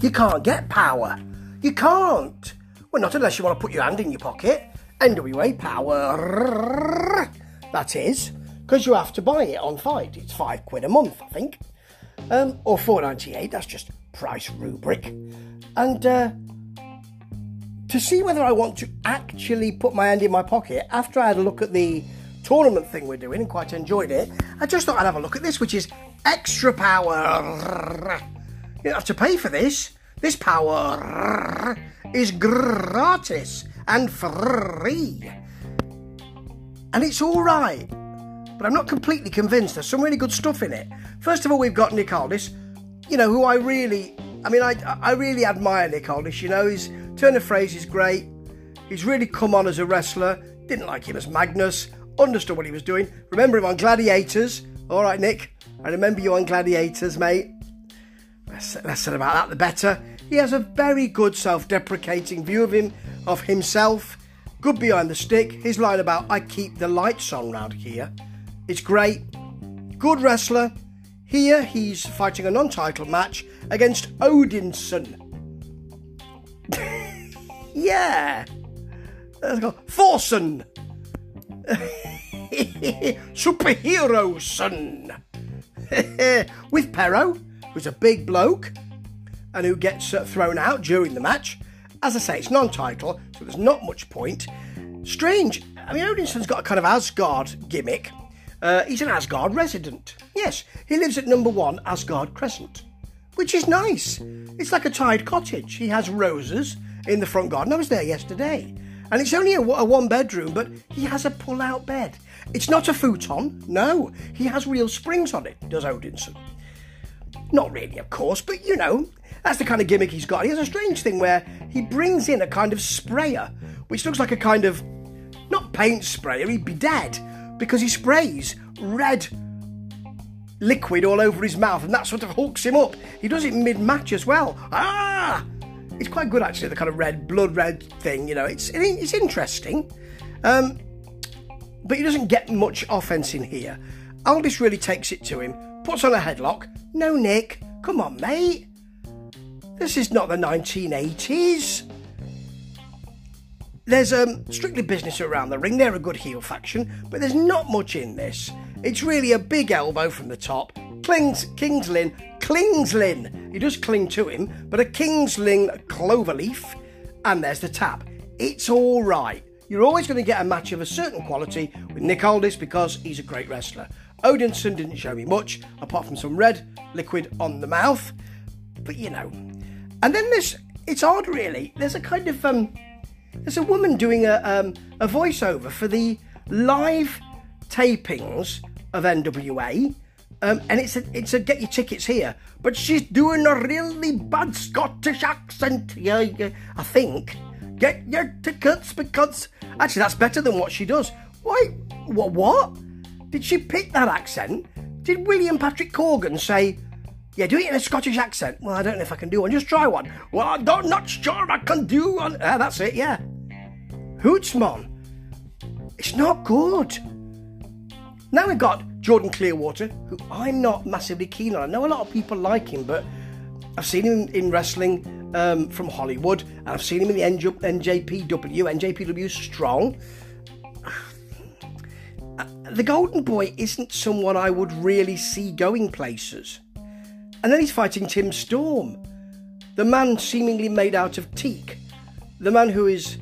You can't get power. You can't. Well, not unless you want to put your hand in your pocket. NWA power. That is, because you have to buy it on FITE. It's five quid a month, I think, um, or four ninety eight. That's just price rubric. And uh, to see whether I want to actually put my hand in my pocket after I had a look at the tournament thing we're doing and quite enjoyed it, I just thought I'd have a look at this, which is extra power. You don't have to pay for this. This power is gratis and free. And it's all right. But I'm not completely convinced. There's some really good stuff in it. First of all, we've got Nick Aldis, you know, who I really, I mean, I, I really admire Nick Aldis. You know, his turn of phrase is great. He's really come on as a wrestler. Didn't like him as Magnus. Understood what he was doing. Remember him on Gladiators. All right, Nick. I remember you on Gladiators, mate. Less, said about that, the better. He has a very good self-deprecating view of him, of himself. Good behind the stick. His line about "I keep the lights on round here" is great. Good wrestler. Here he's fighting a non-title match against Odinson. yeah. Thorson. Superhero son. With Parrow, who's a big bloke and who gets uh, thrown out during the match. As I say, it's non title, so there's not much point. Strange. I mean, Odinson's got a kind of Asgard gimmick. Uh, he's an Asgard resident. Yes, he lives at number one Asgard Crescent, which is nice. It's like a tied cottage. He has roses in the front garden. I was there yesterday. And it's only a, a one bedroom, but he has a pull out bed. It's not a futon, no. He has real springs on it, does Odinson. Not really, of course, but you know, that's the kind of gimmick he's got. He has a strange thing where he brings in a kind of sprayer, which looks like a kind of, not paint sprayer, he'd be dead, because he sprays red liquid all over his mouth, and that sort of hooks him up. He does it mid match as well. Ah! It's quite good actually, the kind of red, blood red thing, you know, it's, it's interesting. Um, but he doesn't get much offence in here. Aldis really takes it to him, puts on a headlock. No, Nick, come on, mate. This is not the 1980s. There's um, strictly business around the ring. They're a good heel faction, but there's not much in this. It's really a big elbow from the top. Clings, Kingslin, Klingslin. He does cling to him, but a King's Lynn cloverleaf, and there's the tap. It's all right. You're always going to get a match of a certain quality with Nick Aldis because he's a great wrestler. Odinson didn't show me much, apart from some red liquid on the mouth, but you know. And then this, it's odd really. There's a kind of um, there's a woman doing a um, a voiceover for the live tapings of NWA. Um, and it's a, it's a get your tickets here, but she's doing a really bad Scottish accent. Yeah, yeah, I think. Get your tickets because actually that's better than what she does. Why? What? What? Did she pick that accent? Did William Patrick Corgan say, "Yeah, do it in a Scottish accent"? Well, I don't know if I can do one. Just try one. Well, I'm not, sure I can do one. Ah, that's it. Yeah. Hootsmon. It's not good. Now we've got Jordan Clearwater, who I'm not massively keen on. I know a lot of people like him, but I've seen him in wrestling um, from Hollywood, and I've seen him in the NJ- NJPW. NJPW strong. The Golden Boy isn't someone I would really see going places. And then he's fighting Tim Storm, the man seemingly made out of teak, the man who is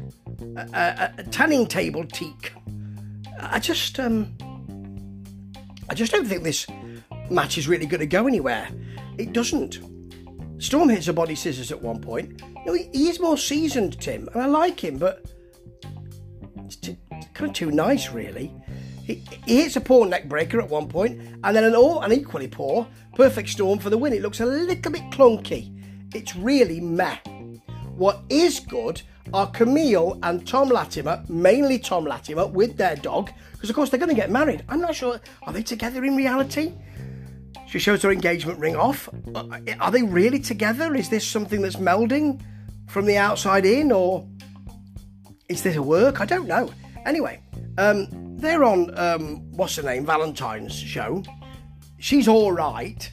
a, a, a tanning table teak. I just, um, I just don't think this match is really going to go anywhere. It doesn't. Storm hits a body scissors at one point. Know, he, he is more seasoned, Tim, and I like him, but it's too, kind of too nice, really. He, he hits a poor neck breaker at one point, and then an, all, an equally poor perfect storm for the win. It looks a little bit clunky. It's really meh. What is good are Camille and Tom Latimer, mainly Tom Latimer, with their dog, because of course they're going to get married. I'm not sure. Are they together in reality? She shows her engagement ring off. Uh, Are they really together? Is this something that's melding from the outside in, or is this a work? I don't know. Anyway, um, they're on um, what's her name, Valentine's show. She's all right.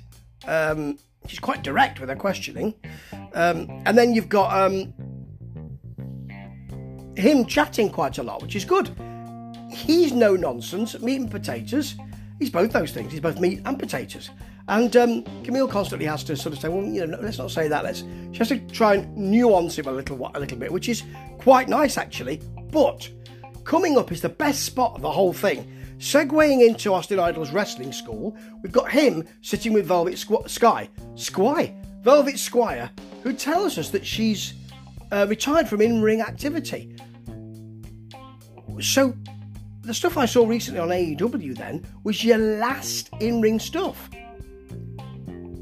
Um, she's quite direct with her questioning. Um, and then you've got um, him chatting quite a lot, which is good. He's no nonsense, meat and potatoes. He's both those things. He's both meat and potatoes. And um, Camille constantly has to sort of say, well, you know, let's not say that. Let's. She has to try and nuance him a little, a little bit, which is quite nice actually. But coming up is the best spot of the whole thing. Segueing into Austin Idol's wrestling school, we've got him sitting with Velvet Squ- Sky, Squire, Velvet Squire, who tells us that she's uh, retired from in-ring activity. So, the stuff I saw recently on AEW then was your last in-ring stuff.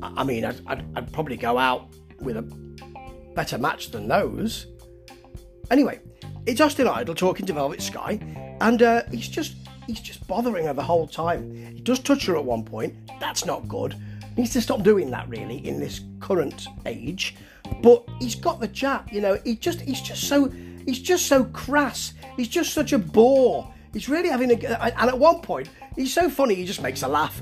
I mean, I'd, I'd, I'd probably go out with a better match than those. Anyway, it's Austin Idol talking to Velvet Sky, and uh, he's just he's just bothering her the whole time. He does touch her at one point. That's not good. Needs to stop doing that really in this current age. But he's got the chat, you know. He just he's just so he's just so crass. He's just such a bore. He's really having a and at one point he's so funny he just makes her laugh.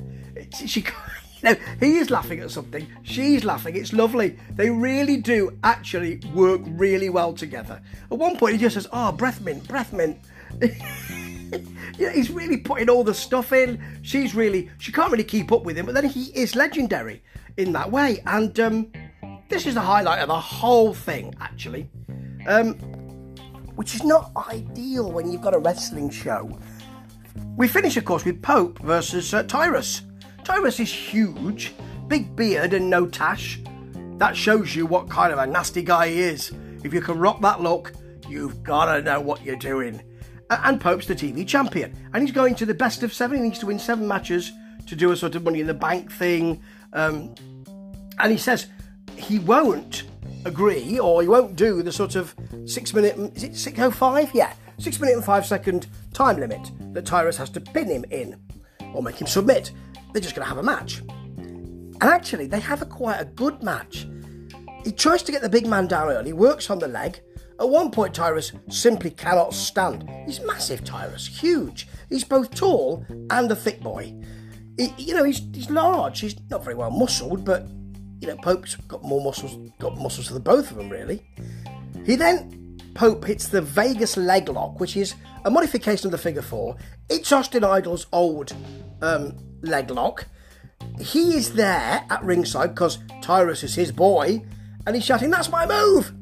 She you he is laughing at something, she's laughing. It's lovely. They really do actually work really well together. At one point, he just says, "Oh, breath mint, breath mint." yeah, he's really putting all the stuff in. She's really, she can't really keep up with him, but then he is legendary in that way. And um, this is the highlight of the whole thing, actually, um, which is not ideal when you've got a wrestling show. We finish, of course, with Pope versus uh, Tyrus. Tyrus is huge, big beard and no tash. That shows you what kind of a nasty guy he is. If you can rock that look, you've got to know what you're doing. And Pope's the TV champion, and he's going to the best of seven. He needs to win seven matches to do a sort of money in the bank thing. Um, and he says he won't agree or he won't do the sort of six minute, is it 605? Yeah, six minute and five second time limit that Tyrus has to pin him in or make him submit they're just going to have a match. And actually, they have a quite a good match. He tries to get the big man down early, works on the leg. At one point, Tyrus simply cannot stand. He's massive, Tyrus, huge. He's both tall and a thick boy. He, you know, he's, he's large. He's not very well muscled, but you know, Pope's got more muscles, got muscles than both of them, really. He then Pope hits the Vegas leg lock, which is a modification of the figure four. It's Austin Idol's old um, leg lock. He is there at ringside because Tyrus is his boy, and he's shouting, "That's my move!"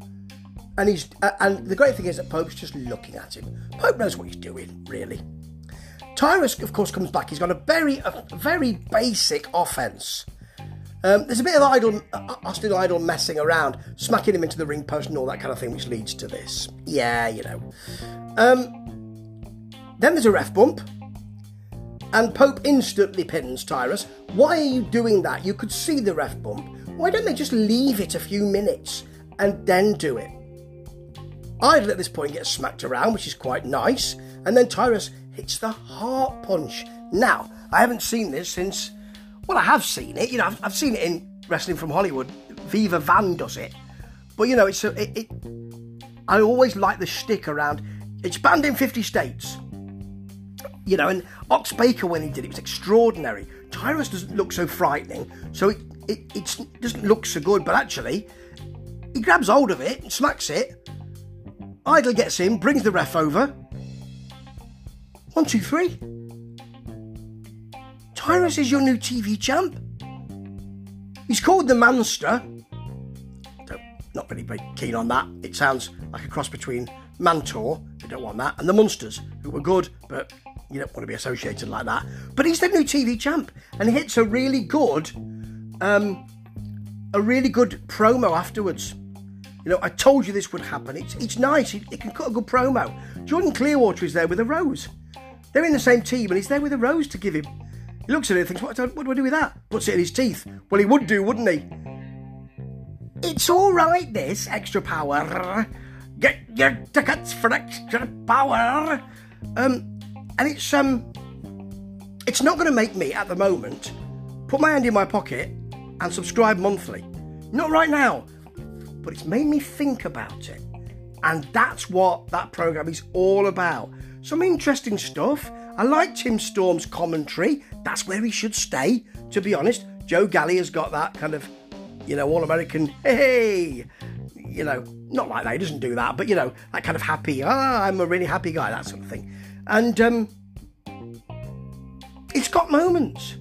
And he's uh, and the great thing is that Pope's just looking at him. Pope knows what he's doing, really. Tyrus, of course, comes back. He's got a very, a very basic offense. Um, there's a bit of idle, uh, Austin Idol messing around, smacking him into the ring post and all that kind of thing, which leads to this. Yeah, you know. Um, then there's a ref bump and Pope instantly pins Tyrus. Why are you doing that? You could see the ref bump. Why don't they just leave it a few minutes and then do it? Idol at this point gets smacked around, which is quite nice, and then Tyrus hits the heart punch. Now, I haven't seen this since, well, I have seen it. You know, I've, I've seen it in Wrestling from Hollywood. Viva Van does it, but you know, it's a, it, it I always like the shtick around. It's banned in 50 states. You know, and Ox Baker, when he did it, was extraordinary. Tyrus doesn't look so frightening, so it, it, it doesn't look so good, but actually, he grabs hold of it and smacks it. Idol gets in, brings the ref over. One, two, three. Tyrus is your new TV champ. He's called the Manster. Not really very keen on that. It sounds like a cross between Mantaur, we don't want that, and the Munsters, who were good, but you don't want to be associated like that. But he's the new TV champ, and he hits a really good, um, a really good promo afterwards. You know, I told you this would happen. It's it's nice. He, he can cut a good promo. Jordan Clearwater is there with a rose. They're in the same team, and he's there with a rose to give him. He looks at it and thinks, what, what do I do with that? Puts it in his teeth. Well, he would do, wouldn't he? It's all right, this extra power. Get your tickets for extra power. Um, and it's um, it's not going to make me at the moment put my hand in my pocket and subscribe monthly. Not right now, but it's made me think about it, and that's what that program is all about. Some interesting stuff. I like Tim Storm's commentary. That's where he should stay. To be honest, Joe Galli has got that kind of you know, all American, hey, you know, not like that, he doesn't do that, but you know, that kind of happy, ah, I'm a really happy guy, that sort of thing. And um, it's got moments,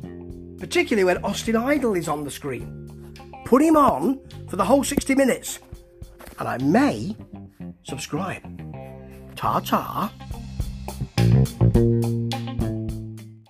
particularly when Austin Idol is on the screen. Put him on for the whole 60 minutes, and I may subscribe. Ta ta.